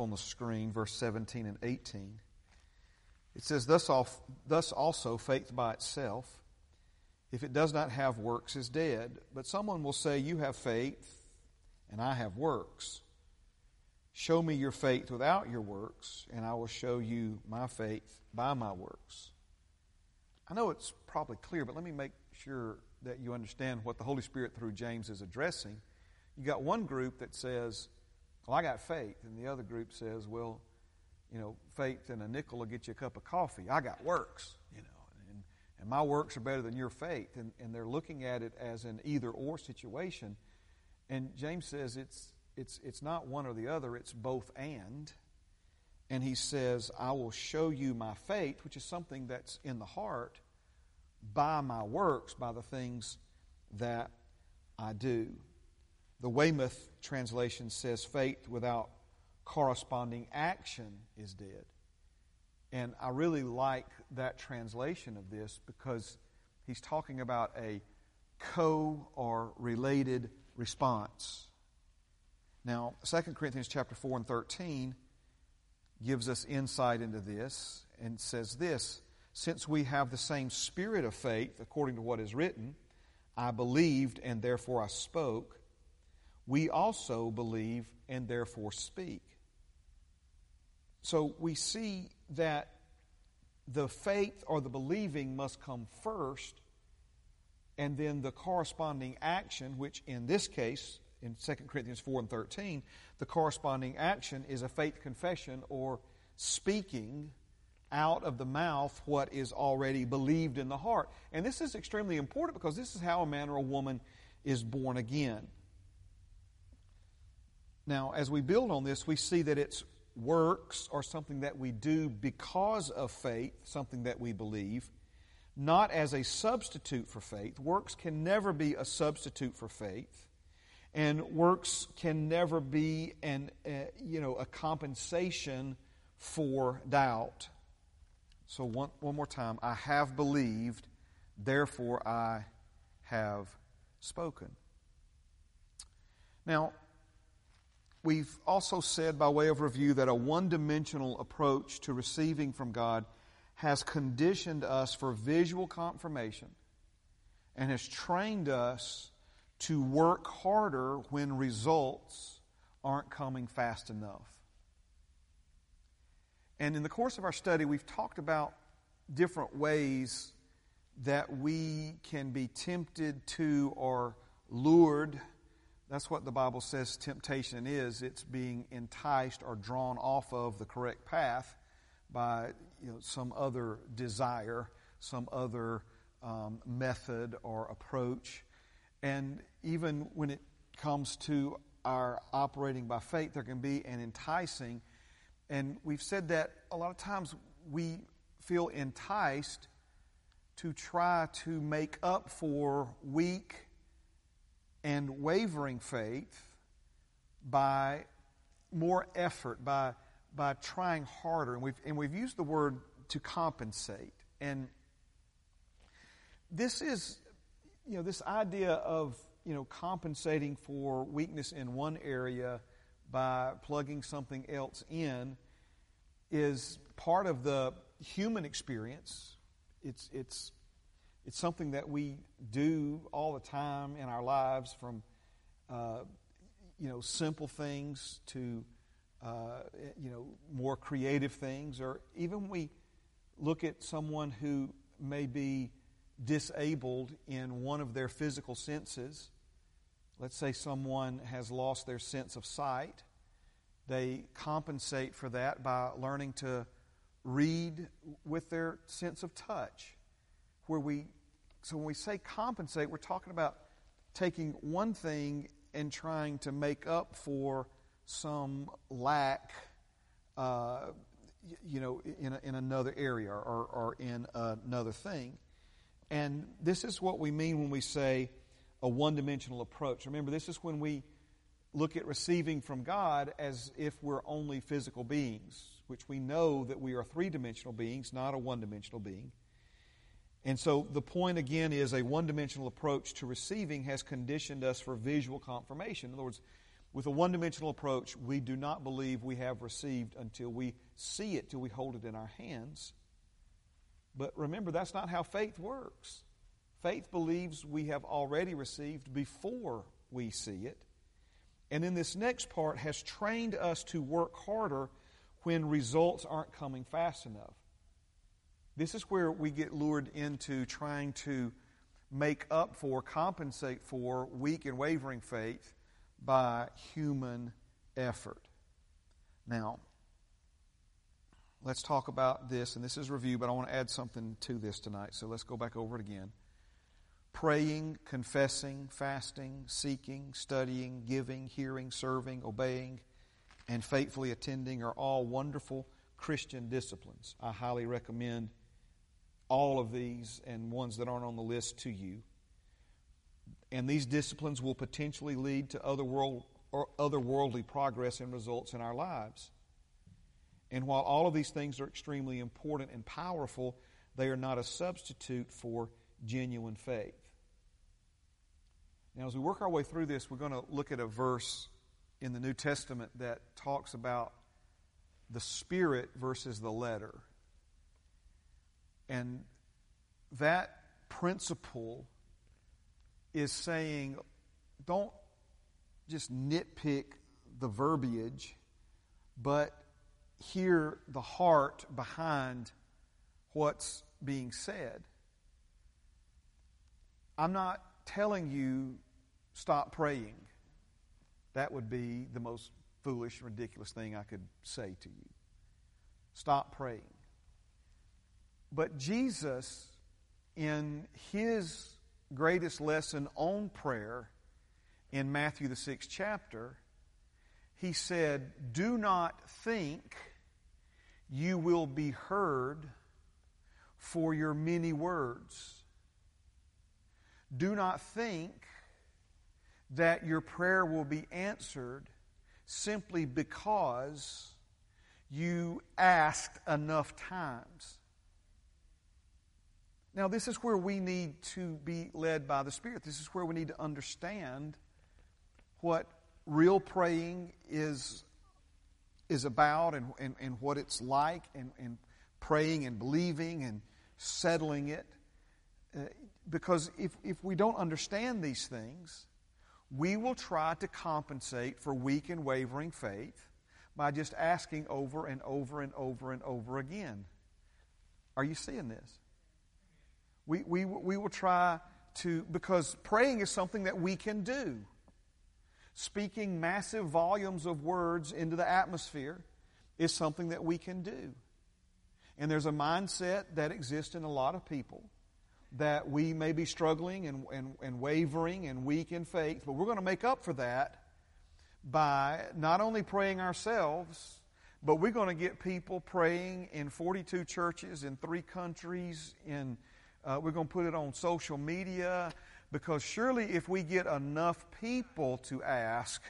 on the screen, verse 17 and 18. It says, thus, thus also faith by itself, if it does not have works, is dead. But someone will say, You have faith, and I have works. Show me your faith without your works, and I will show you my faith by my works. I know it's probably clear, but let me make sure that you understand what the Holy Spirit through James is addressing. You got one group that says, Well, I got faith, and the other group says, Well, you know, faith and a nickel will get you a cup of coffee. I got works, you know, and, and my works are better than your faith. And, and they're looking at it as an either or situation. And James says it's, it's, it's not one or the other, it's both and. And he says, I will show you my faith, which is something that's in the heart, by my works, by the things that I do. The Weymouth translation says faith without corresponding action is dead. And I really like that translation of this because he's talking about a co or related response. Now, 2 Corinthians chapter 4 and 13 gives us insight into this and says this Since we have the same spirit of faith, according to what is written, I believed and therefore I spoke, we also believe and therefore speak. So we see that the faith or the believing must come first, and then the corresponding action, which in this case, in 2 Corinthians 4 and 13, the corresponding action is a faith confession or speaking out of the mouth what is already believed in the heart. And this is extremely important because this is how a man or a woman is born again. Now, as we build on this, we see that it's works are something that we do because of faith, something that we believe, not as a substitute for faith. Works can never be a substitute for faith. And works can never be an, uh, you know, a compensation for doubt. So, one, one more time I have believed, therefore I have spoken. Now, We've also said, by way of review, that a one dimensional approach to receiving from God has conditioned us for visual confirmation and has trained us to work harder when results aren't coming fast enough. And in the course of our study, we've talked about different ways that we can be tempted to or lured that's what the Bible says temptation is. It's being enticed or drawn off of the correct path by you know, some other desire, some other um, method or approach. And even when it comes to our operating by faith, there can be an enticing. And we've said that a lot of times we feel enticed to try to make up for weak and wavering faith by more effort, by, by trying harder. And we've, and we've used the word to compensate. And this is, you know, this idea of, you know, compensating for weakness in one area by plugging something else in is part of the human experience. It's, it's it's something that we do all the time in our lives, from uh, you know simple things to uh, you know more creative things, or even we look at someone who may be disabled in one of their physical senses. Let's say someone has lost their sense of sight. They compensate for that by learning to read with their sense of touch, where we so when we say compensate, we're talking about taking one thing and trying to make up for some lack, uh, you know, in, in another area or, or in another thing. And this is what we mean when we say a one dimensional approach. Remember, this is when we look at receiving from God as if we're only physical beings, which we know that we are three dimensional beings, not a one dimensional being. And so the point again is a one dimensional approach to receiving has conditioned us for visual confirmation. In other words, With a one dimensional approach, we do not believe we have received until we see it, till we hold it in our hands. But remember, that's not how faith works. Faith believes we have already received before we see it. And then this next part has trained us to work harder when results aren't coming fast enough. This is where we get lured into trying to make up for, compensate for weak and wavering faith by human effort. Now, let's talk about this, and this is review, but I want to add something to this tonight, so let's go back over it again. Praying, confessing, fasting, seeking, studying, giving, hearing, serving, obeying, and faithfully attending are all wonderful Christian disciplines. I highly recommend all of these and ones that aren't on the list to you. And these disciplines will potentially lead to other world or otherworldly progress and results in our lives. And while all of these things are extremely important and powerful, they are not a substitute for genuine faith. Now, as we work our way through this, we're going to look at a verse in the New Testament that talks about the Spirit versus the letter. And that principle is saying don't just nitpick the verbiage, but hear the heart behind what's being said. I'm not telling you stop praying. That would be the most foolish, ridiculous thing I could say to you. Stop praying. But Jesus, in his greatest lesson on prayer in Matthew, the sixth chapter, he said, Do not think you will be heard for your many words. Do not think that your prayer will be answered simply because you asked enough times. Now, this is where we need to be led by the Spirit. This is where we need to understand what real praying is, is about and, and, and what it's like, and, and praying and believing and settling it. Uh, because if, if we don't understand these things, we will try to compensate for weak and wavering faith by just asking over and over and over and over again. Are you seeing this? We, we, we will try to, because praying is something that we can do. Speaking massive volumes of words into the atmosphere is something that we can do. And there's a mindset that exists in a lot of people that we may be struggling and, and, and wavering and weak in faith, but we're going to make up for that by not only praying ourselves, but we're going to get people praying in 42 churches in three countries in uh, we're going to put it on social media because surely if we get enough people to ask,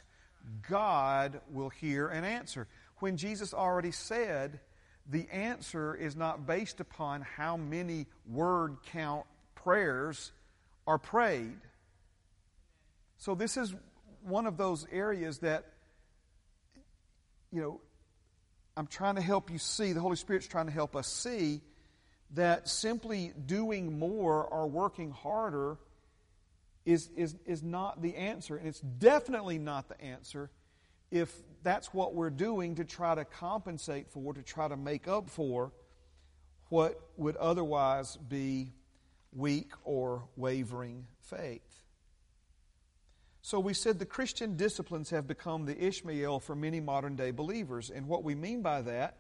God will hear and answer. When Jesus already said, the answer is not based upon how many word count prayers are prayed. So, this is one of those areas that, you know, I'm trying to help you see, the Holy Spirit's trying to help us see that simply doing more or working harder is, is, is not the answer. And it's definitely not the answer if that's what we're doing to try to compensate for, to try to make up for what would otherwise be weak or wavering faith. So we said the Christian disciplines have become the Ishmael for many modern day believers. And what we mean by that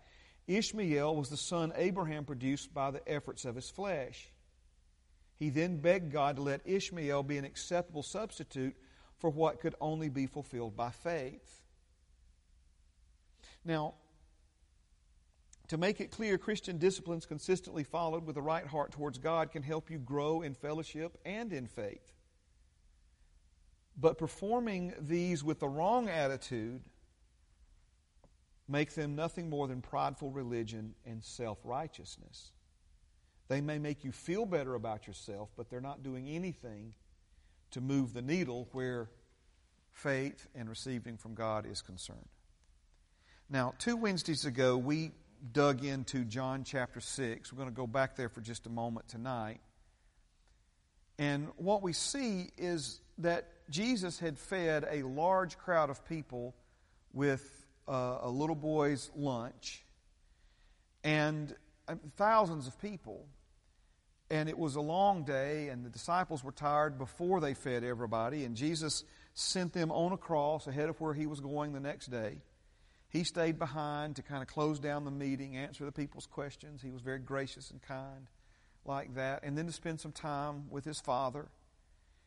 Ishmael was the son Abraham produced by the efforts of his flesh. He then begged God to let Ishmael be an acceptable substitute for what could only be fulfilled by faith. Now, to make it clear, Christian disciplines consistently followed with the right heart towards God can help you grow in fellowship and in faith. But performing these with the wrong attitude make them nothing more than prideful religion and self righteousness. They may make you feel better about yourself, but they're not doing anything to move the needle where faith and receiving from God is concerned. Now, two Wednesdays ago, we dug into John chapter 6. We're going to go back there for just a moment tonight. And what we see is that Jesus had fed a large crowd of people with uh, a little boy's lunch and uh, thousands of people. And it was a long day, and the disciples were tired before they fed everybody. And Jesus sent them on a cross ahead of where he was going the next day. He stayed behind to kind of close down the meeting, answer the people's questions. He was very gracious and kind like that. And then to spend some time with his Father.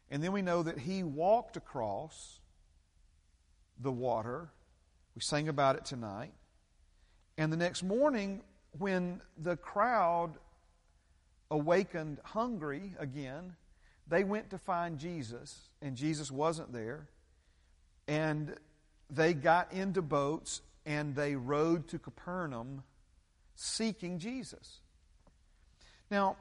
And then we know that he walked across the water. We sang about it tonight. And the next morning, when the crowd awakened hungry again, they went to find Jesus, and Jesus wasn't there. And they got into boats and they rowed to Capernaum seeking Jesus. Now,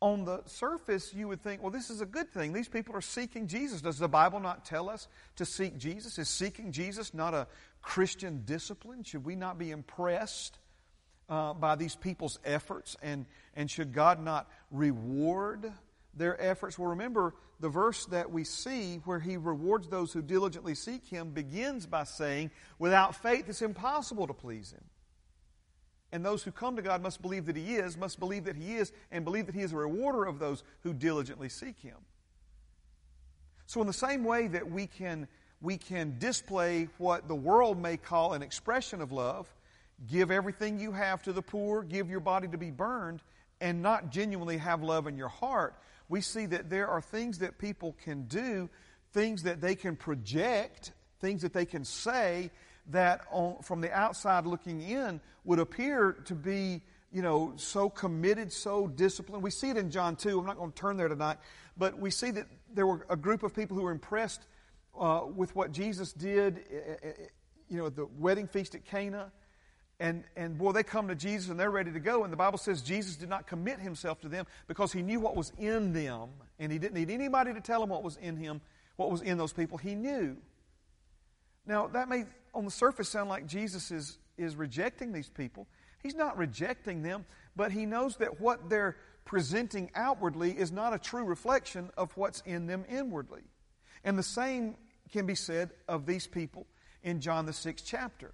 on the surface, you would think, well, this is a good thing. These people are seeking Jesus. Does the Bible not tell us to seek Jesus? Is seeking Jesus not a Christian discipline? Should we not be impressed uh, by these people's efforts? And, and should God not reward their efforts? Well, remember, the verse that we see where he rewards those who diligently seek him begins by saying, without faith it's impossible to please him. And those who come to God must believe that he is, must believe that he is, and believe that he is a rewarder of those who diligently seek him. So, in the same way that we can, we can display what the world may call an expression of love, give everything you have to the poor, give your body to be burned, and not genuinely have love in your heart, we see that there are things that people can do, things that they can project, things that they can say that on, from the outside looking in would appear to be you know so committed so disciplined we see it in john 2 i'm not going to turn there tonight but we see that there were a group of people who were impressed uh, with what jesus did eh, eh, eh, you know at the wedding feast at cana and, and boy, they come to Jesus and they're ready to go. And the Bible says Jesus did not commit himself to them because he knew what was in them. And he didn't need anybody to tell him what was in him, what was in those people. He knew. Now, that may on the surface sound like Jesus is, is rejecting these people. He's not rejecting them, but he knows that what they're presenting outwardly is not a true reflection of what's in them inwardly. And the same can be said of these people in John the sixth chapter.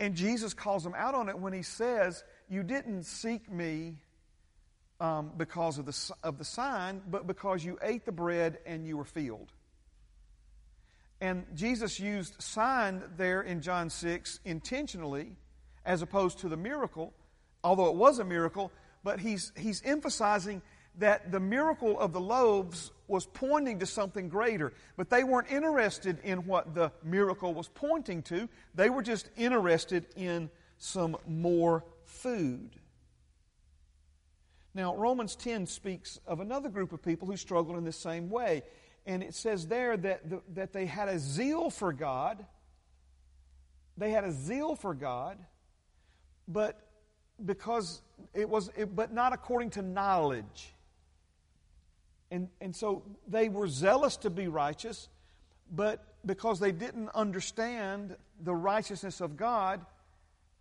And Jesus calls them out on it when he says, You didn't seek me um, because of the, of the sign, but because you ate the bread and you were filled. And Jesus used sign there in John 6 intentionally as opposed to the miracle, although it was a miracle, but he's, he's emphasizing that the miracle of the loaves was pointing to something greater. But they weren't interested in what the miracle was pointing to, they were just interested in some more food. Now, Romans 10 speaks of another group of people who struggle in the same way. And it says there that, the, that they had a zeal for God. They had a zeal for God, but because it was, it, but not according to knowledge. And, and so they were zealous to be righteous, but because they didn't understand the righteousness of God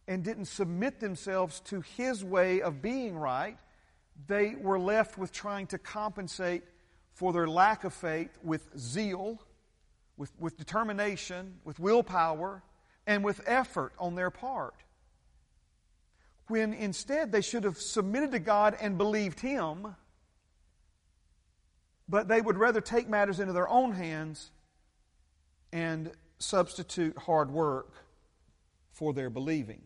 and didn't submit themselves to His way of being right, they were left with trying to compensate for their lack of faith with zeal, with, with determination, with willpower, and with effort on their part. When instead they should have submitted to God and believed Him but they would rather take matters into their own hands and substitute hard work for their believing.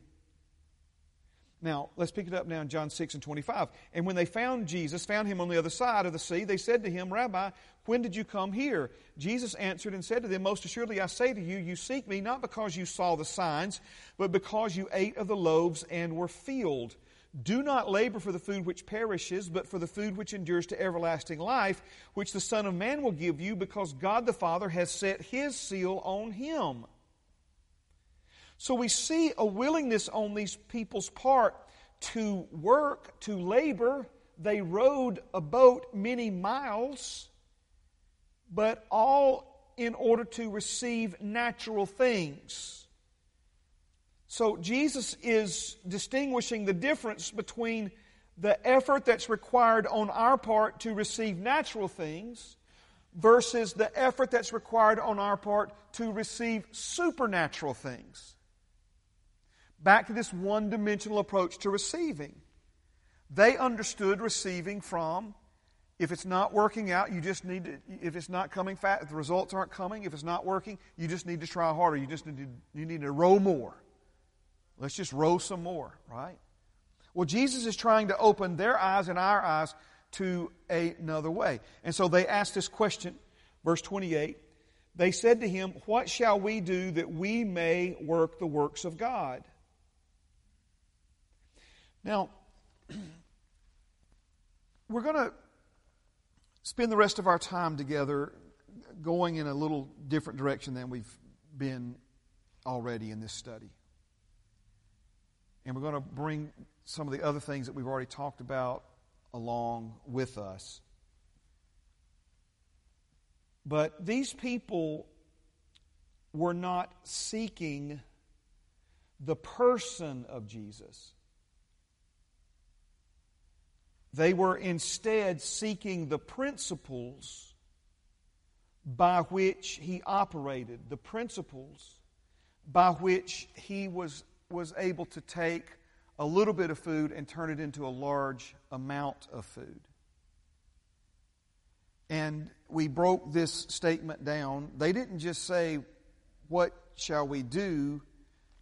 Now, let's pick it up now in John 6 and 25. And when they found Jesus, found him on the other side of the sea, they said to him, Rabbi, when did you come here? Jesus answered and said to them, Most assuredly I say to you, you seek me not because you saw the signs, but because you ate of the loaves and were filled. Do not labor for the food which perishes, but for the food which endures to everlasting life, which the Son of Man will give you, because God the Father has set his seal on him. So we see a willingness on these people's part to work, to labor. They rowed a boat many miles, but all in order to receive natural things. So Jesus is distinguishing the difference between the effort that's required on our part to receive natural things versus the effort that's required on our part to receive supernatural things. Back to this one dimensional approach to receiving. They understood receiving from if it's not working out, you just need to, if it's not coming fast, if the results aren't coming, if it's not working, you just need to try harder. You just need to, you need to row more. Let's just row some more, right? Well, Jesus is trying to open their eyes and our eyes to another way. And so they asked this question, verse 28. They said to him, What shall we do that we may work the works of God? Now, we're going to spend the rest of our time together going in a little different direction than we've been already in this study. And we're going to bring some of the other things that we've already talked about along with us. But these people were not seeking the person of Jesus. They were instead seeking the principles by which he operated, the principles by which he was, was able to take a little bit of food and turn it into a large amount of food. And we broke this statement down. They didn't just say, What shall we do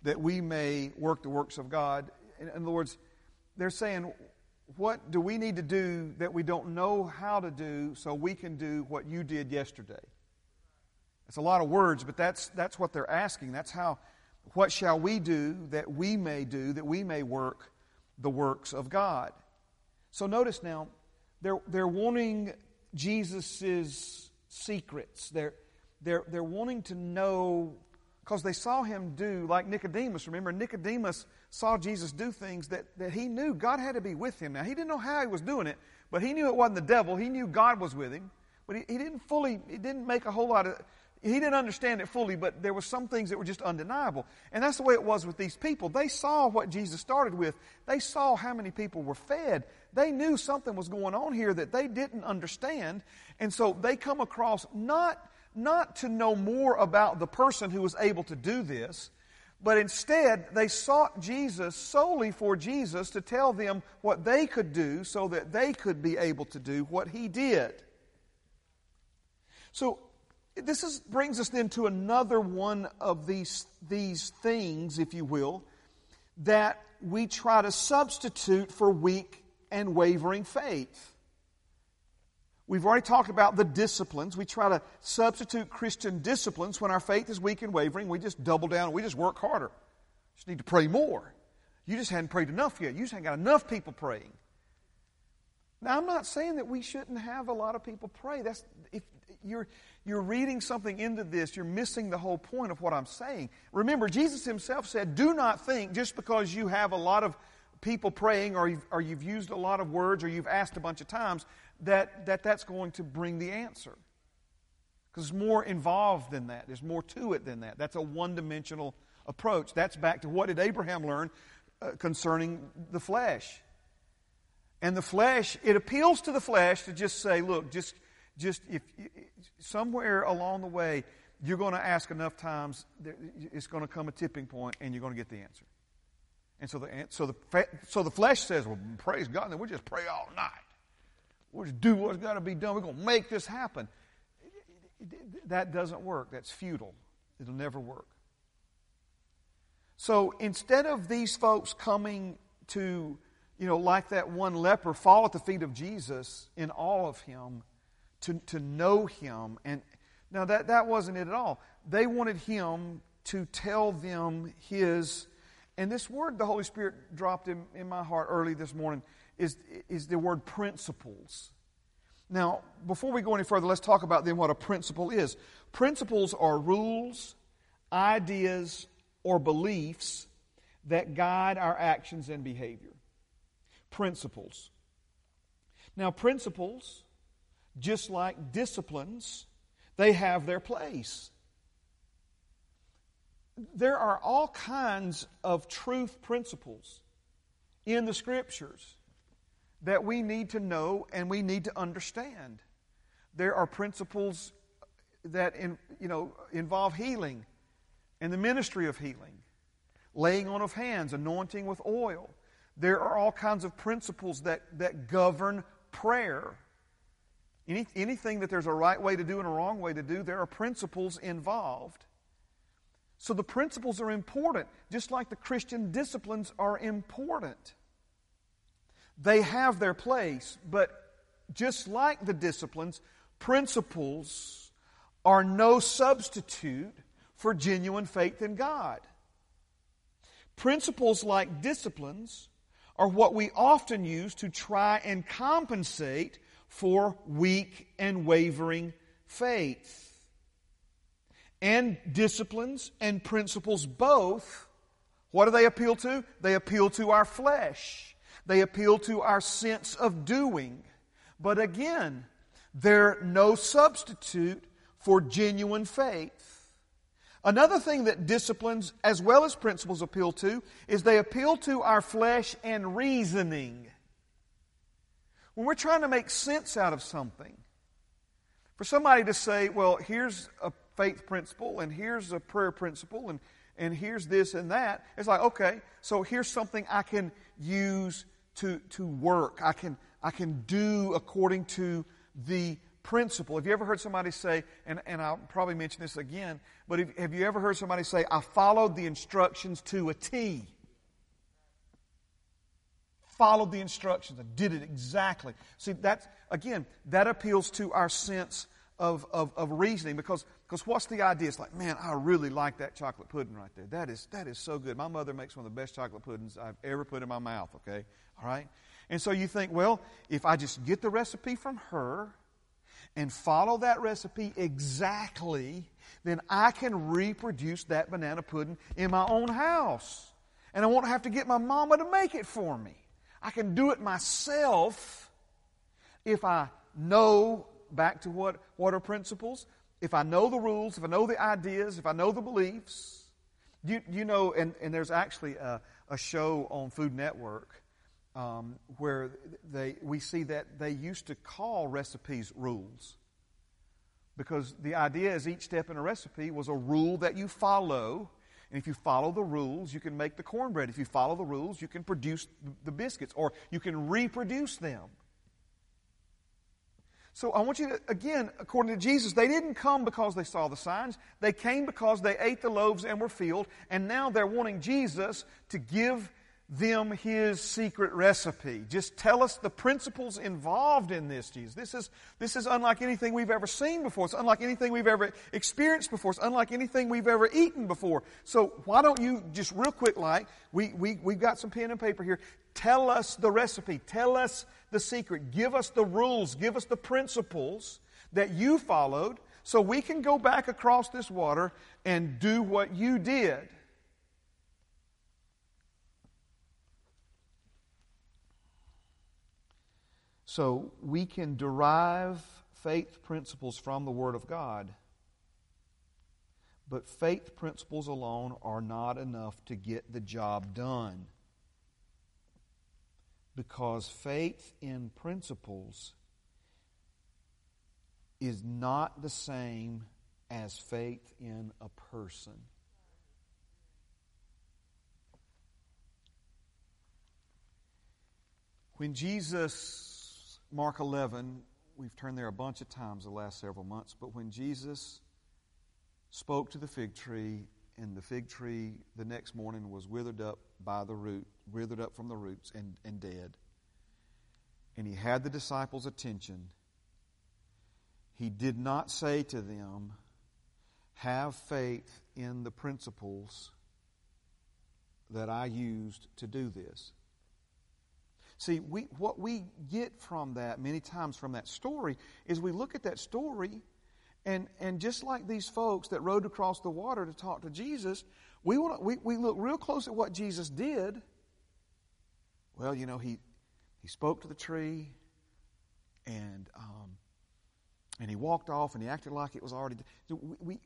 that we may work the works of God? In other words, they're saying, what do we need to do that we don't know how to do so we can do what you did yesterday? It's a lot of words, but that's, that's what they're asking. That's how, what shall we do that we may do, that we may work the works of God? So notice now, they're, they're wanting Jesus' secrets. They're, they're, they're wanting to know, because they saw him do, like Nicodemus. Remember, Nicodemus saw Jesus do things that, that he knew God had to be with him. Now, he didn't know how he was doing it, but he knew it wasn't the devil. He knew God was with him. But he, he didn't fully, he didn't make a whole lot of, he didn't understand it fully, but there were some things that were just undeniable. And that's the way it was with these people. They saw what Jesus started with. They saw how many people were fed. They knew something was going on here that they didn't understand. And so they come across not, not to know more about the person who was able to do this, but instead, they sought Jesus solely for Jesus to tell them what they could do so that they could be able to do what he did. So, this is, brings us then to another one of these, these things, if you will, that we try to substitute for weak and wavering faith. We've already talked about the disciplines. We try to substitute Christian disciplines when our faith is weak and wavering. We just double down. We just work harder. Just need to pray more. You just hadn't prayed enough yet. You just haven't got enough people praying. Now, I'm not saying that we shouldn't have a lot of people pray. That's if you're you're reading something into this, you're missing the whole point of what I'm saying. Remember, Jesus Himself said, "Do not think just because you have a lot of people praying, or you've, or you've used a lot of words, or you've asked a bunch of times, that, that that's going to bring the answer. Because it's more involved than that. There's more to it than that. That's a one dimensional approach. That's back to what did Abraham learn uh, concerning the flesh. And the flesh, it appeals to the flesh to just say, look, just, just if somewhere along the way, you're going to ask enough times, it's going to come a tipping point, and you're going to get the answer. And so the, so the, so the flesh says, well, praise God, then we'll just pray all night. We'll just do what's got to be done. We're going to make this happen. That doesn't work. That's futile. It'll never work. So instead of these folks coming to, you know, like that one leper, fall at the feet of Jesus in awe of him, to, to know him, and now that, that wasn't it at all. They wanted him to tell them his, and this word the Holy Spirit dropped in, in my heart early this morning is, is the word principles. Now, before we go any further, let's talk about then what a principle is. Principles are rules, ideas, or beliefs that guide our actions and behavior. Principles. Now, principles, just like disciplines, They have their place. There are all kinds of truth principles in the Scriptures that we need to know and we need to understand. There are principles that in, you know, involve healing and the ministry of healing, laying on of hands, anointing with oil. There are all kinds of principles that, that govern prayer. Any, anything that there's a right way to do and a wrong way to do, there are principles involved. So the principles are important, just like the Christian disciplines are important. They have their place, but just like the disciplines, principles are no substitute for genuine faith in God. Principles like disciplines are what we often use to try and compensate for weak and wavering faith. And disciplines and principles both, what do they appeal to? They appeal to our flesh. They appeal to our sense of doing. But again, they're no substitute for genuine faith. Another thing that disciplines as well as principles appeal to is they appeal to our flesh and reasoning. When we're trying to make sense out of something, for somebody to say, well, here's a faith principle and here's a prayer principle and, and here's this and that, it's like, okay, so here's something I can use to, to work. I can, I can do according to the principle. Have you ever heard somebody say, and, and I'll probably mention this again, but have, have you ever heard somebody say, I followed the instructions to a T? Followed the instructions. I did it exactly. See, that's, again, that appeals to our sense of, of, of reasoning because, because what's the idea? It's like, man, I really like that chocolate pudding right there. That is, that is so good. My mother makes one of the best chocolate puddings I've ever put in my mouth, okay? All right? And so you think, well, if I just get the recipe from her and follow that recipe exactly, then I can reproduce that banana pudding in my own house. And I won't have to get my mama to make it for me. I can do it myself if I know, back to what, what are principles, if I know the rules, if I know the ideas, if I know the beliefs. You, you know, and, and there's actually a, a show on Food Network um, where they, we see that they used to call recipes rules. Because the idea is each step in a recipe was a rule that you follow. And if you follow the rules, you can make the cornbread. If you follow the rules, you can produce the biscuits or you can reproduce them. So I want you to, again, according to Jesus, they didn't come because they saw the signs. They came because they ate the loaves and were filled. And now they're wanting Jesus to give them his secret recipe. Just tell us the principles involved in this, Jesus. This is, this is unlike anything we've ever seen before. It's unlike anything we've ever experienced before. It's unlike anything we've ever eaten before. So why don't you just real quick like, we, we, we've got some pen and paper here. Tell us the recipe. Tell us the secret. Give us the rules. Give us the principles that you followed so we can go back across this water and do what you did. So we can derive faith principles from the Word of God. But faith principles alone are not enough to get the job done. Because faith in principles is not the same as faith in a person. When Jesus Mark 11, we've turned there a bunch of times the last several months, but when Jesus spoke to the fig tree, and the fig tree the next morning was withered up by the root, withered up from the roots and, and dead, and he had the disciples' attention, he did not say to them, Have faith in the principles that I used to do this. See, we, what we get from that many times from that story is we look at that story, and, and just like these folks that rode across the water to talk to Jesus, we, want we, we look real close at what Jesus did. Well, you know, he, he spoke to the tree, and um, And he walked off and he acted like it was already. We, we,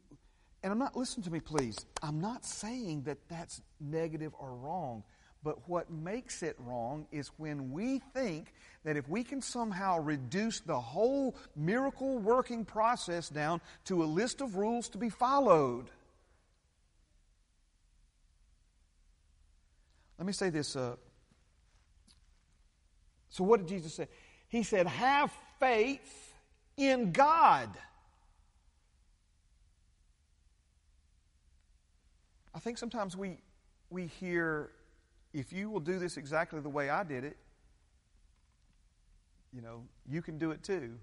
and I'm not, listen to me please, I'm not saying that that's negative or wrong. But what makes it wrong is when we think that if we can somehow reduce the whole miracle working process down to a list of rules to be followed. Let me say this. Uh, so, what did Jesus say? He said, Have faith in God. I think sometimes we, we hear if you will do this exactly the way I did it, you know, you can do it too.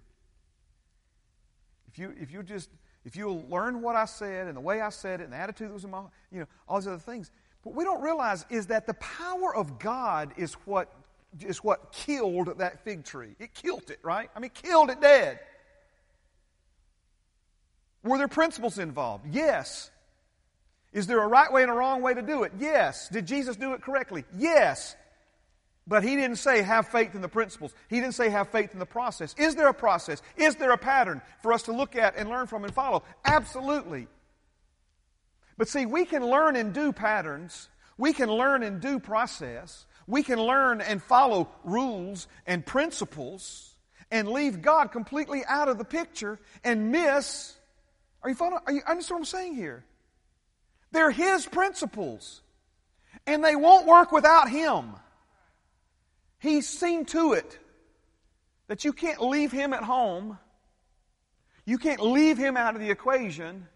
If you if you just if you'll learn what I said and the way I said it and the attitude that was in my you know, all these other things. What we don't realize is that the power of God is what is what killed that fig tree. It killed it, right? I mean, killed it dead. Were there principles involved? Yes. Is there a right way and a wrong way to do it? Yes. Did Jesus do it correctly? Yes. But he didn't say have faith in the principles. He didn't say have faith in the process. Is there a process? Is there a pattern for us to look at and learn from and follow? Absolutely. But see, we can learn and do patterns. We can learn and do process. We can learn and follow rules and principles and leave God completely out of the picture and miss. Are you following? Are you understand what I'm saying here? They're His principles. And they won't work without Him. He's seen to it that you can't leave Him at home. You can't leave Him out of the equation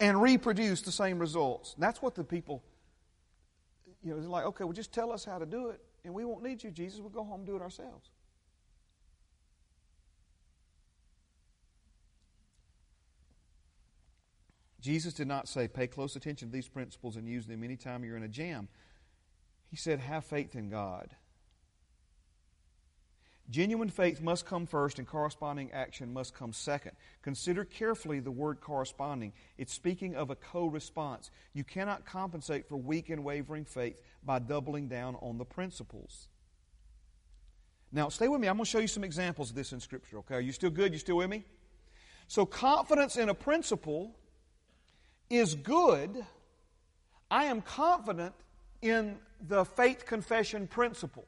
and reproduce the same results. And that's what the people, you know, it's like, okay, well, just tell us how to do it, and we won't need you, Jesus. We'll go home and do it ourselves. Jesus did not say, pay close attention to these principles and use them anytime you're in a jam. He said, have faith in God. Genuine faith must come first and corresponding action must come second. Consider carefully the word corresponding. It's speaking of a co response. You cannot compensate for weak and wavering faith by doubling down on the principles. Now, stay with me. I'm going to show you some examples of this in Scripture, okay? Are you still good? You still with me? So, confidence in a principle is good, I am confident in the faith confession principle.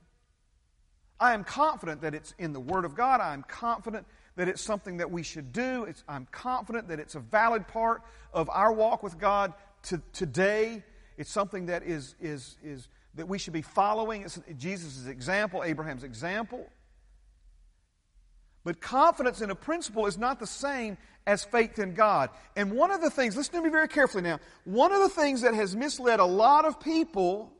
I am confident that it's in the Word of God. I am confident that it's something that we should do. It's, I'm confident that it's a valid part of our walk with God to, today. It's something that is, is, is that we should be following. It's Jesus' example, Abraham's example. But confidence in a principle is not the same as faith in God. And one of the things, listen to me very carefully now, one of the things that has misled a lot of people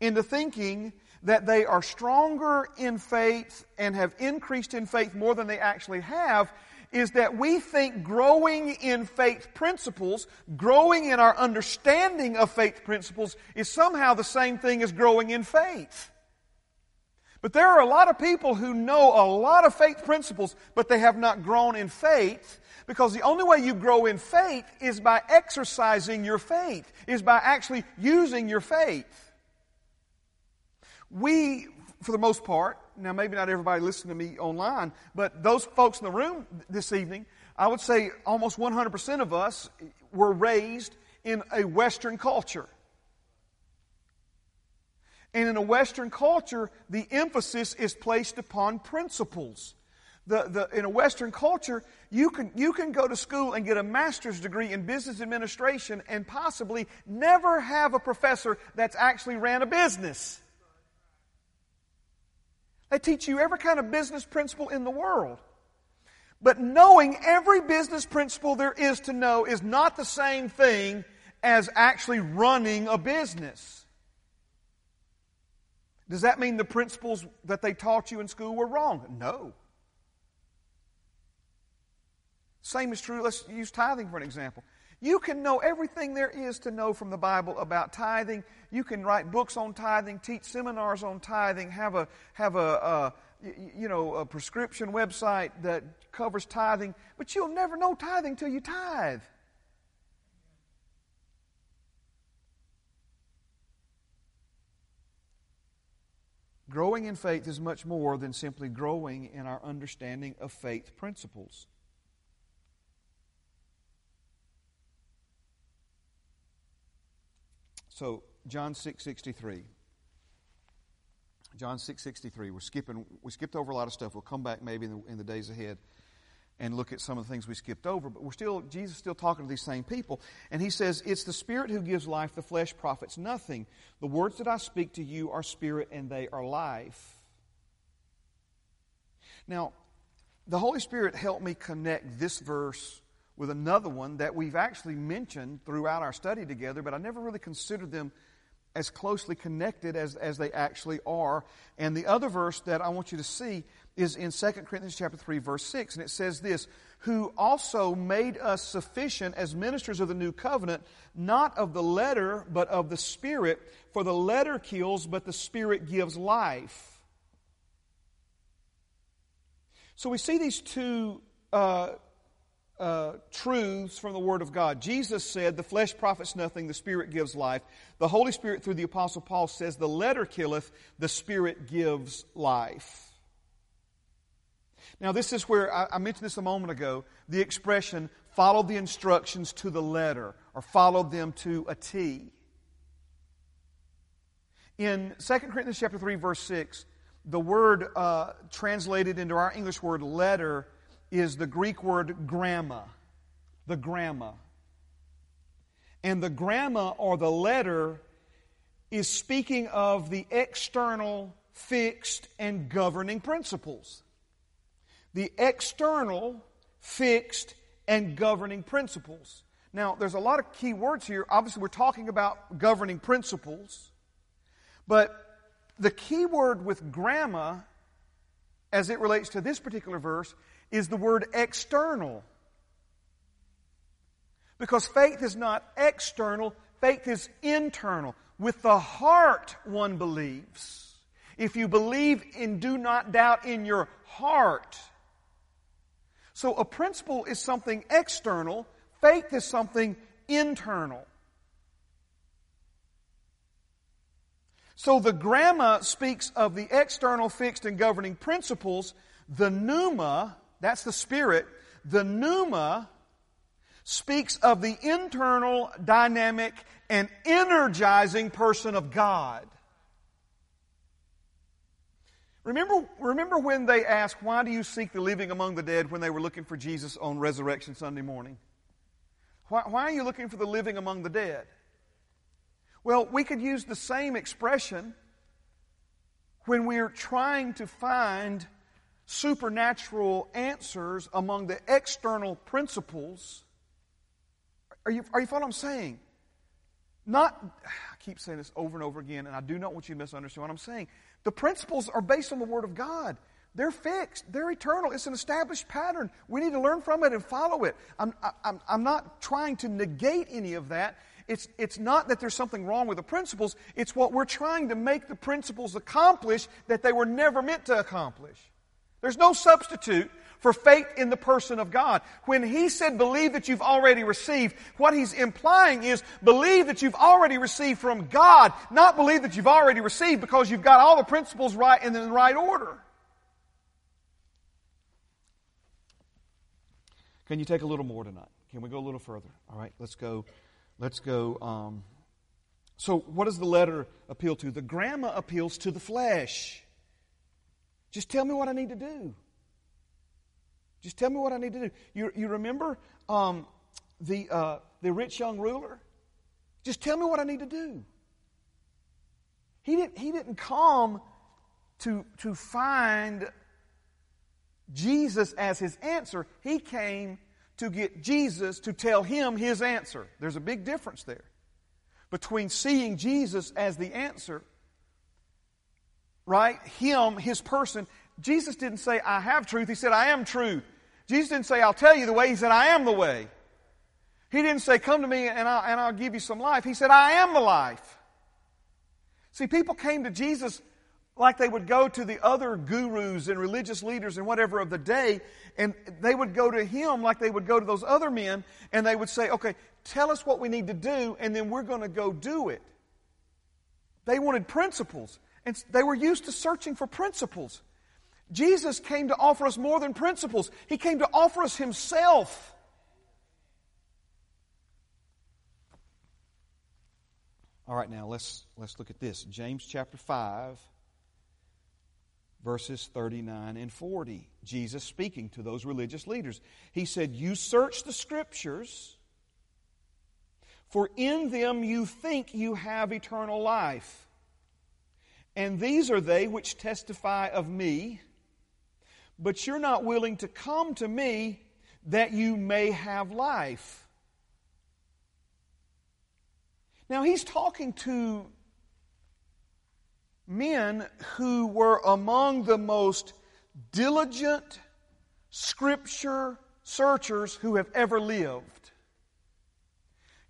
into thinking that they are stronger in faith and have increased in faith more than they actually have is that we think growing in faith principles, growing in our understanding of faith principles, is somehow the same thing as growing in faith. But there are a lot of people who know a lot of faith principles, but they have not grown in faith because the only way you grow in faith is by exercising your faith, is by actually using your faith. We, for the most part, now maybe not everybody listening to me online, but those folks in the room this evening, I would say almost 100% of us were raised in a Western culture. And in a Western culture, the emphasis is placed upon principles. The, the, in a Western culture, you can, you can go to school and get a master's degree in business administration and possibly never have a professor that's actually ran a business. They teach you every kind of business principle in the world. But knowing every business principle there is to know is not the same thing as actually running a business. Does that mean the principles that they taught you in school were wrong? No. Same is true, let's use tithing for an example. You can know everything there is to know from the Bible about tithing. You can write books on tithing, teach seminars on tithing, have a have a, uh, you know a prescription website that covers tithing, but you'll never know tithing till you tithe. growing in faith is much more than simply growing in our understanding of faith principles. So, John 6:63. John 6:63. We're skipping we skipped over a lot of stuff. We'll come back maybe in the, in the days ahead and look at some of the things we skipped over, but we're still Jesus is still talking to these same people, and he says, "It's the spirit who gives life, the flesh profits nothing. The words that I speak to you are spirit and they are life." Now, the Holy Spirit helped me connect this verse with another one that we've actually mentioned throughout our study together, but I never really considered them as closely connected as, as they actually are. And the other verse that I want you to see is in 2 Corinthians chapter 3 verse 6 and it says this who also made us sufficient as ministers of the new covenant not of the letter but of the spirit for the letter kills but the spirit gives life so we see these two uh, uh, truths from the Word of God. Jesus said, The flesh profits nothing, the Spirit gives life. The Holy Spirit, through the Apostle Paul, says, The letter killeth, the Spirit gives life. Now, this is where I, I mentioned this a moment ago the expression, follow the instructions to the letter, or follow them to a T. In 2 Corinthians chapter 3, verse 6, the word uh, translated into our English word letter is the Greek word gramma. The gramma. And the gramma or the letter is speaking of the external, fixed, and governing principles. The external, fixed, and governing principles. Now, there's a lot of key words here. Obviously, we're talking about governing principles. But the key word with gramma, as it relates to this particular verse, is the word external. Because faith is not external, faith is internal. With the heart one believes. If you believe and do not doubt in your heart. So a principle is something external, faith is something internal. So the gramma speaks of the external fixed and governing principles. The pneuma that's the spirit. The pneuma speaks of the internal, dynamic, and energizing person of God. Remember, remember when they asked, Why do you seek the living among the dead when they were looking for Jesus on Resurrection Sunday morning? Why, why are you looking for the living among the dead? Well, we could use the same expression when we're trying to find supernatural answers among the external principles. Are you, are you following what I'm saying? Not, I keep saying this over and over again, and I do not want you to misunderstand what I'm saying. The principles are based on the Word of God. They're fixed. They're eternal. It's an established pattern. We need to learn from it and follow it. I'm, I'm, I'm not trying to negate any of that. It's, it's not that there's something wrong with the principles. It's what we're trying to make the principles accomplish that they were never meant to accomplish. There's no substitute for faith in the person of God. When he said believe that you've already received, what he's implying is believe that you've already received from God, not believe that you've already received because you've got all the principles right in the right order. Can you take a little more tonight? Can we go a little further? All right, let's go. Let's go. Um, so, what does the letter appeal to? The gramma appeals to the flesh. Just tell me what I need to do. Just tell me what I need to do. You, you remember um, the, uh, the rich young ruler? Just tell me what I need to do. He didn't, he didn't come to, to find Jesus as his answer. He came to get Jesus to tell him his answer. There's a big difference there between seeing Jesus as the answer right? Him, his person. Jesus didn't say, I have truth. He said, I am truth. Jesus didn't say, I'll tell you the way. He said, I am the way. He didn't say, Come to me and I'll, and I'll give you some life. He said, I am the life. See, people came to Jesus like they would go to the other gurus and religious leaders and whatever of the day, and they would go to him like they would go to those other men, and they would say, Okay, tell us what we need to do, and then we're going to go do it. They wanted principles. And they were used to searching for principles. Jesus came to offer us more than principles, He came to offer us Himself. All right, now let's, let's look at this. James chapter 5, verses 39 and 40. Jesus speaking to those religious leaders. He said, You search the scriptures, for in them you think you have eternal life. And these are they which testify of me, but you're not willing to come to me that you may have life. Now, he's talking to men who were among the most diligent scripture searchers who have ever lived.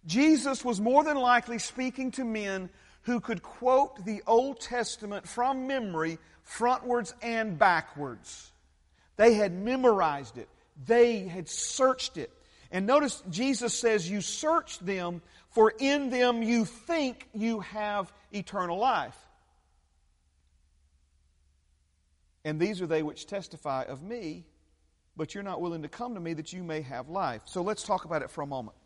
Jesus was more than likely speaking to men who could quote the Old Testament from memory frontwards and backwards. They had memorized it. They had searched it. And notice Jesus says, You search them, for in them you think you have eternal life. And these are they which testify of me, but you're not willing to come to me that you may have life. So let's talk about it for a moment.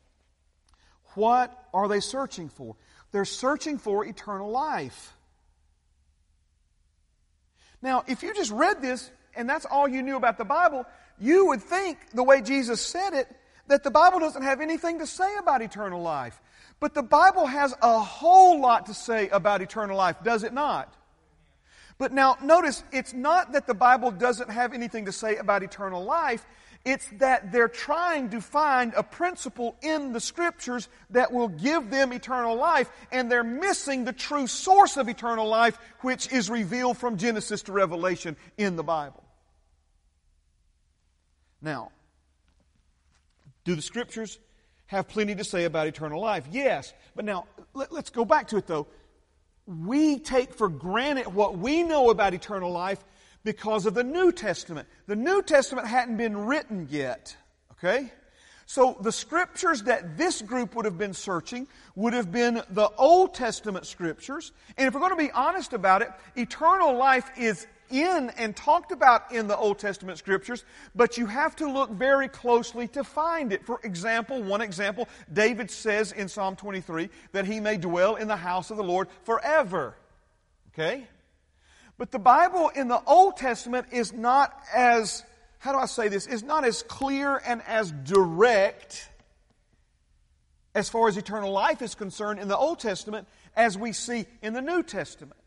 What are they searching for? They're searching for eternal life. Now, if you just read this and that's all you knew about the Bible, you would think, the way Jesus said it, that the Bible doesn't have anything to say about eternal life. But the Bible has a whole lot to say about eternal life, does it not? But now, notice, it's not that the Bible doesn't have anything to say about eternal life. It's that they're trying to find a principle in the Scriptures that will give them eternal life, and they're missing the true source of eternal life, which is revealed from Genesis to Revelation in the Bible. Now, do the scriptures have plenty to say about eternal life? Yes. But now, let, us go back to it though. We take for granted what we know about eternal life because of the New Testament. The New Testament hadn't been written yet. Okay? So the scriptures that this group would have been searching would have been the Old Testament scriptures. And if we're going to be honest about it, eternal life is in and talked about in the Old Testament scriptures, but you have to look very closely to find it. For example, one example, David says in Psalm 23 that he may dwell in the house of the Lord forever. Okay? But the Bible in the Old Testament is not as, how do I say this, is not as clear and as direct as far as eternal life is concerned in the Old Testament as we see in the New Testament.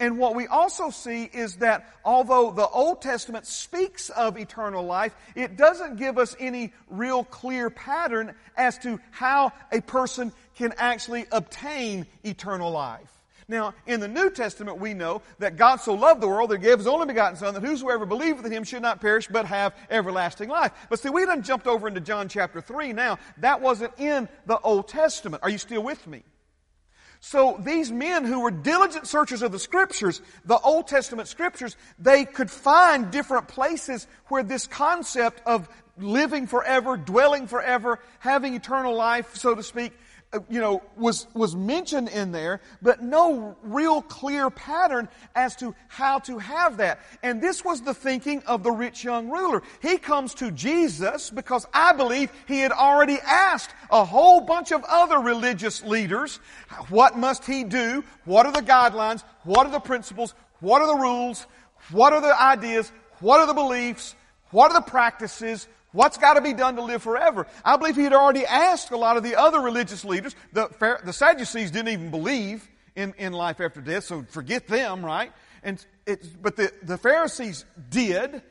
And what we also see is that although the Old Testament speaks of eternal life, it doesn't give us any real clear pattern as to how a person can actually obtain eternal life. Now, in the New Testament, we know that God so loved the world that he gave his only begotten Son that whosoever believeth in him should not perish but have everlasting life. But see, we done jumped over into John chapter 3 now. That wasn't in the Old Testament. Are you still with me? So these men who were diligent searchers of the scriptures, the Old Testament scriptures, they could find different places where this concept of living forever, dwelling forever, having eternal life, so to speak, Uh, you know, was, was mentioned in there, but no real clear pattern as to how to have that. And this was the thinking of the rich young ruler. He comes to Jesus because I believe he had already asked a whole bunch of other religious leaders, what must he do? What are the guidelines? What are the principles? What are the rules? What are the ideas? What are the beliefs? What are the practices? What's got to be done to live forever? I believe he had already asked a lot of the other religious leaders. The, the Sadducees didn't even believe in, in life after death, so forget them, right? And it, but the, the Pharisees did,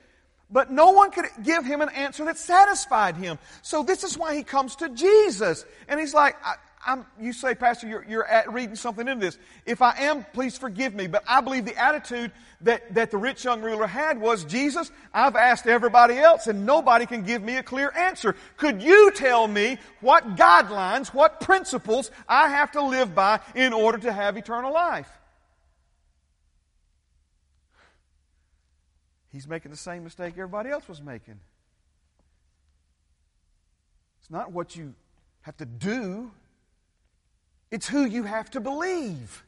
but no one could give him an answer that satisfied him. So this is why he comes to Jesus. And he's like, I'm, you say, Pastor, you're, you're reading something into this. If I am, please forgive me. But I believe the attitude that, that the rich young ruler had was, Jesus, I've asked everybody else and nobody can give me a clear answer. Could you tell me what guidelines, what principles I have to live by in order to have eternal life? He's making the same mistake everybody else was making. It's not what you have to do it's who you have to believe.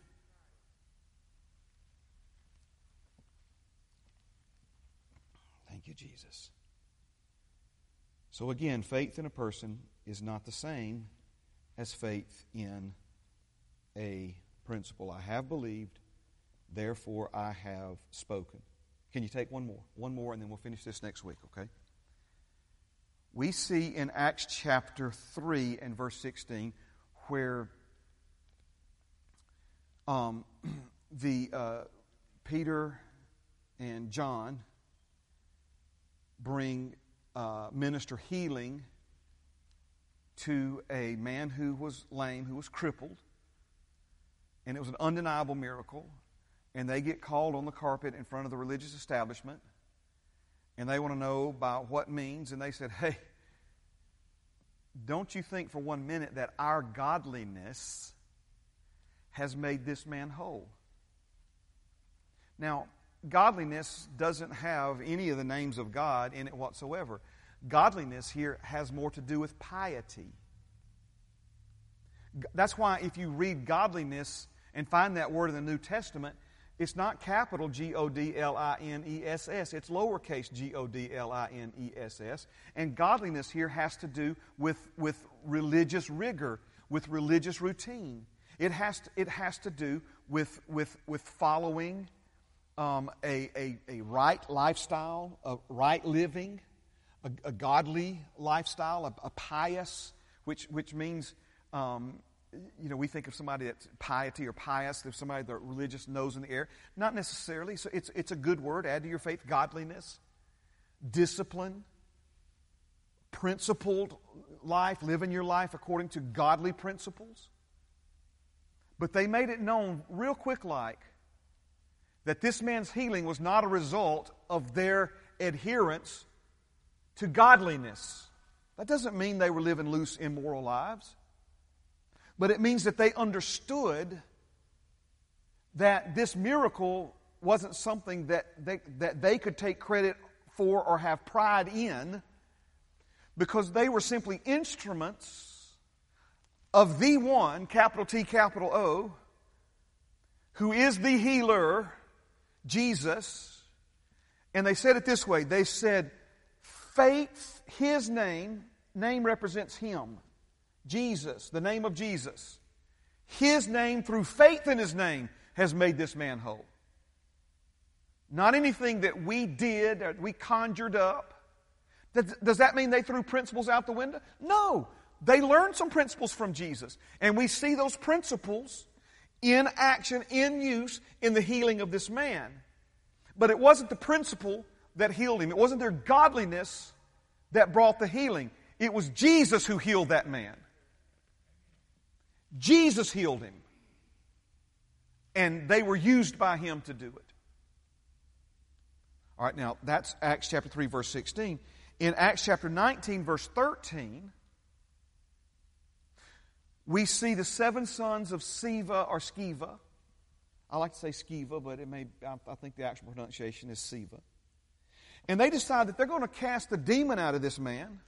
Thank you, Jesus. So again, faith in a person is not the same as faith in a principle. I have believed, therefore I have spoken. Can you take one more? One more, and then we'll finish this next week, okay? We see in Acts chapter 3 and verse 16 where um, the uh, Peter and John bring uh, minister healing to a man who was lame, who was crippled, and it was an undeniable miracle. And they get called on the carpet in front of the religious establishment, and they want to know by what means. And they said, Hey, don't you think for one minute that our godliness has made this man whole? Now, godliness doesn't have any of the names of God in it whatsoever. Godliness here has more to do with piety. That's why if you read godliness and find that word in the New Testament, it's not capital G O D L I N E S S. It's lowercase g o d l i n e s s. And godliness here has to do with, with religious rigor, with religious routine. It has to, it has to do with, with, with following um, a, a, a right lifestyle, a right living, a, a godly lifestyle, a, a, pious, which, which means, um, you know, we think of somebody that's piety or pious, there's somebody that religious nose in the air. Not necessarily. So it's, it's a good word. Add to your faith godliness, discipline, principled life, living your life according to godly principles. But they made it known real quick like that this man's healing was not a result of their adherence to godliness. That doesn't mean they were living loose, immoral lives, but it means that they understood that this miracle wasn't something that they, that they could take credit for or have pride in because they were simply instruments of the one, capital T, capital O, who is the healer, Jesus. And they said it this way they said, faith, his name, name represents him. Jesus, the name of Jesus. His name, through faith in his name, has made this man whole. Not anything that we did or we conjured up. Does that mean they threw principles out the window? No. They learned some principles from Jesus. And we see those principles in action, in use, in the healing of this man. But it wasn't the principle that healed him. It wasn't their godliness that brought the healing. It was Jesus who healed that man. Jesus healed him. And they were used by him to do it. All right, now that's Acts chapter 3, verse 16. In Acts chapter 19, verse 13, we see the seven sons of Siva or Sceva. I like to say Sceva, but it may, I think the actual pronunciation is Siva. And they decide that they're going to cast the demon out of this man.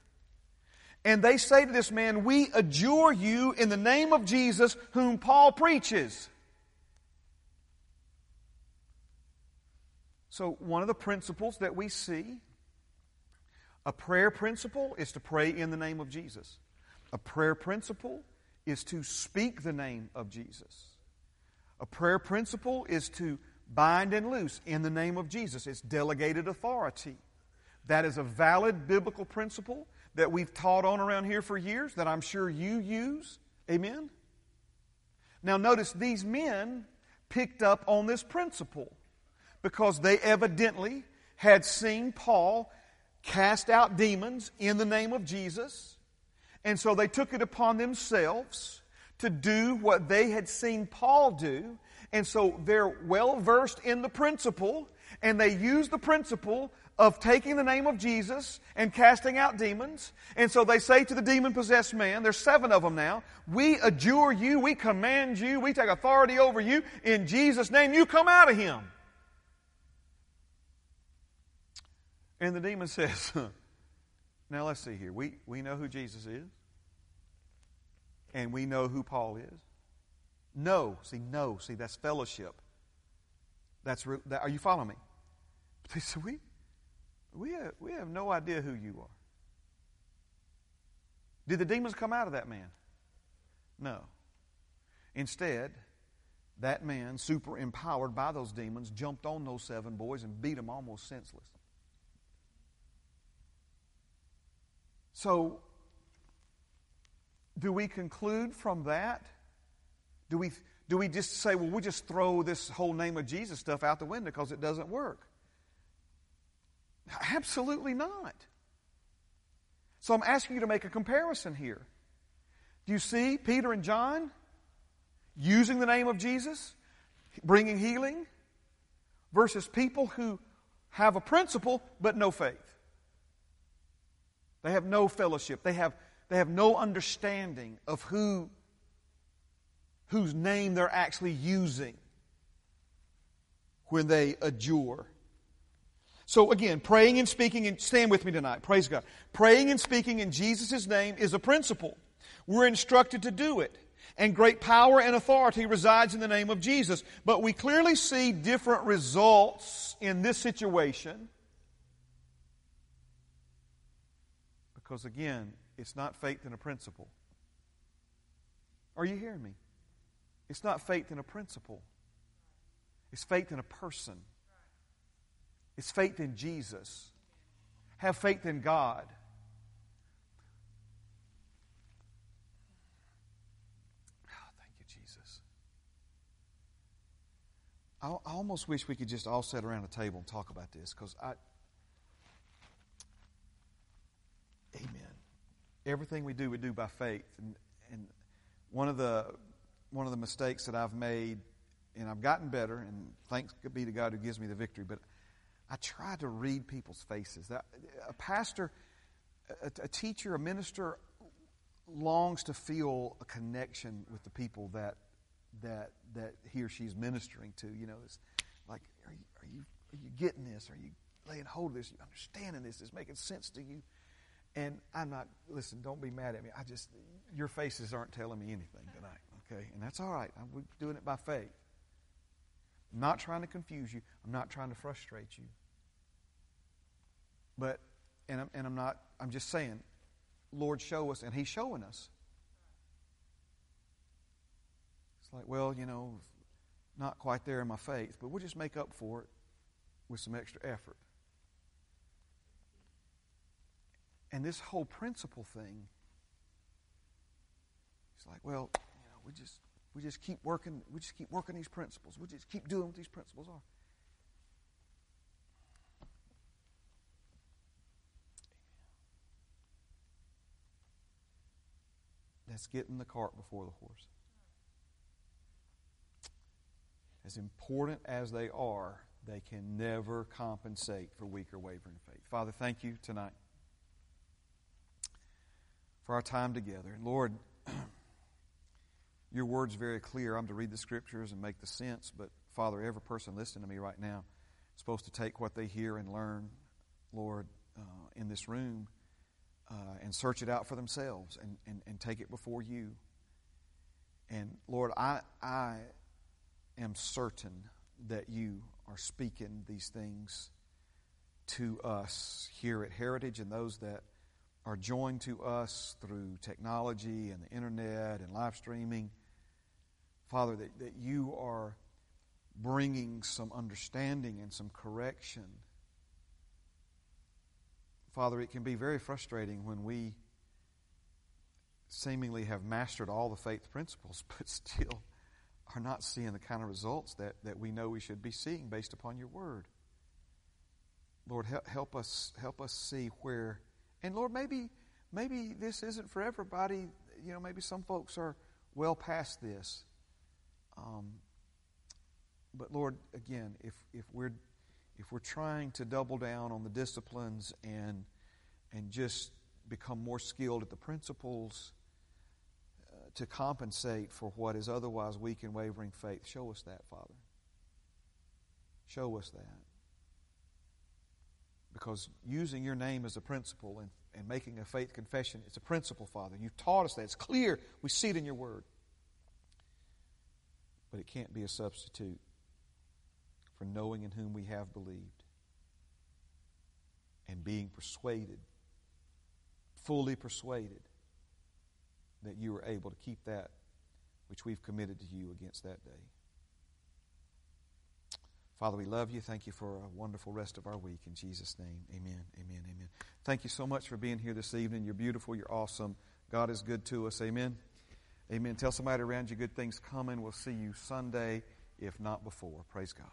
And they say to this man, We adjure you in the name of Jesus, whom Paul preaches. So, one of the principles that we see, a prayer principle, is to pray in the name of Jesus. A prayer principle is to speak the name of Jesus. A prayer principle is to bind and loose in the name of Jesus. It's delegated authority. That is a valid biblical principle that we've taught on around here for years that I'm sure you use. Amen? Now, notice these men picked up on this principle because they evidently had seen Paul cast out demons in the name of Jesus. And so they took it upon themselves to do what they had seen Paul do. And so they're well versed in the principle, and they use the principle of taking the name of Jesus and casting out demons. And so they say to the demon possessed man, there's seven of them now, we adjure you, we command you, we take authority over you. In Jesus' name, you come out of him. And the demon says, Now let's see here. We, we know who Jesus is and we know who Paul is? No. See, no. See, that's fellowship. That's re- that, are you following me? They said, we, We have, we have no idea who you are. Did the demons come out of that man? No. Instead, that man, super empowered by those demons, jumped on those seven boys and beat them almost senseless. So, do we conclude from that? Do we, do we just say, well, we just throw this whole name of Jesus stuff out the window because it doesn't work? Absolutely not. So I'm asking you to make a comparison here. Do you see Peter and John using the name of Jesus, bringing healing, versus people who have a principle but no faith? They have no fellowship. They have, they have no understanding of who, whose name they're actually using when they adjure. So again, praying and speaking, and stand with me tonight. Praise God. Praying and speaking in Jesus' name is a principle. We're instructed to do it. And great power and authority resides in the name of Jesus. But we clearly see different results in this situation. Because again, it's not faith in a principle. Are you hearing me? It's not faith in a principle. It's faith in a person. It's faith in Jesus. Have faith in God. Oh, thank you, Jesus. I, I almost wish we could just all sit around a table and talk about this because I. Amen. Everything we do, we do by faith. And, and one of the one of the mistakes that I've made, and I've gotten better, and thanks be to God who gives me the victory, but I try to read people's faces. A pastor, a, a teacher, a minister longs to feel a connection with the people that that that he or she is ministering to. You know, it's like, are you are you are you getting this? Are you laying hold of this? Are you understanding this? Is making sense to you? And I'm not. Listen, don't be mad at me. I just your faces aren't telling me anything tonight. Okay, and that's all right. I'm doing it by faith. I'm not trying to confuse you. I'm not trying to frustrate you. But, and I'm, and I'm not, I'm just saying, Lord, show us, and He's showing us. It's like, well, you know, not quite there in my faith, but we'll just make up for it with some extra effort. And this whole principle thing, it's like, well, you know, we just we just keep working, we just keep working these principles. We just keep doing what these principles are. That's getting the cart before the horse. As important as they are, they can never compensate for weak or wavering faith. Father, thank you tonight for our time together. Lord, your word's very clear. I'm to read the scriptures and make the sense, but Father, every person listening to me right now is supposed to take what they hear and learn, Lord, uh, in this room uh, and search it out for themselves and, and, and take it before you. And Lord, I, I am certain that you are speaking these things to us here at Heritage and those that are joined to us through technology and the internet and live streaming. Father, that, that you are bringing some understanding and some correction Father, it can be very frustrating when we seemingly have mastered all the faith principles, but still are not seeing the kind of results that, that we know we should be seeing based upon your word. Lord, help, help us help us see where and Lord, maybe maybe this isn't for everybody. You know, maybe some folks are well past this. Um, but Lord, again, if if we're if we're trying to double down on the disciplines and and just become more skilled at the principles uh, to compensate for what is otherwise weak and wavering faith, show us that, Father. Show us that. Because using your name as a principle and, and making a faith confession, it's a principle, Father. You've taught us that. It's clear. We see it in your word. But it can't be a substitute for knowing in whom we have believed and being persuaded, fully persuaded, that you are able to keep that which we've committed to you against that day. Father, we love you. Thank you for a wonderful rest of our week. In Jesus' name, amen, amen, amen. Thank you so much for being here this evening. You're beautiful. You're awesome. God is good to us. Amen. Amen. Tell somebody around you good things coming. We'll see you Sunday, if not before. Praise God.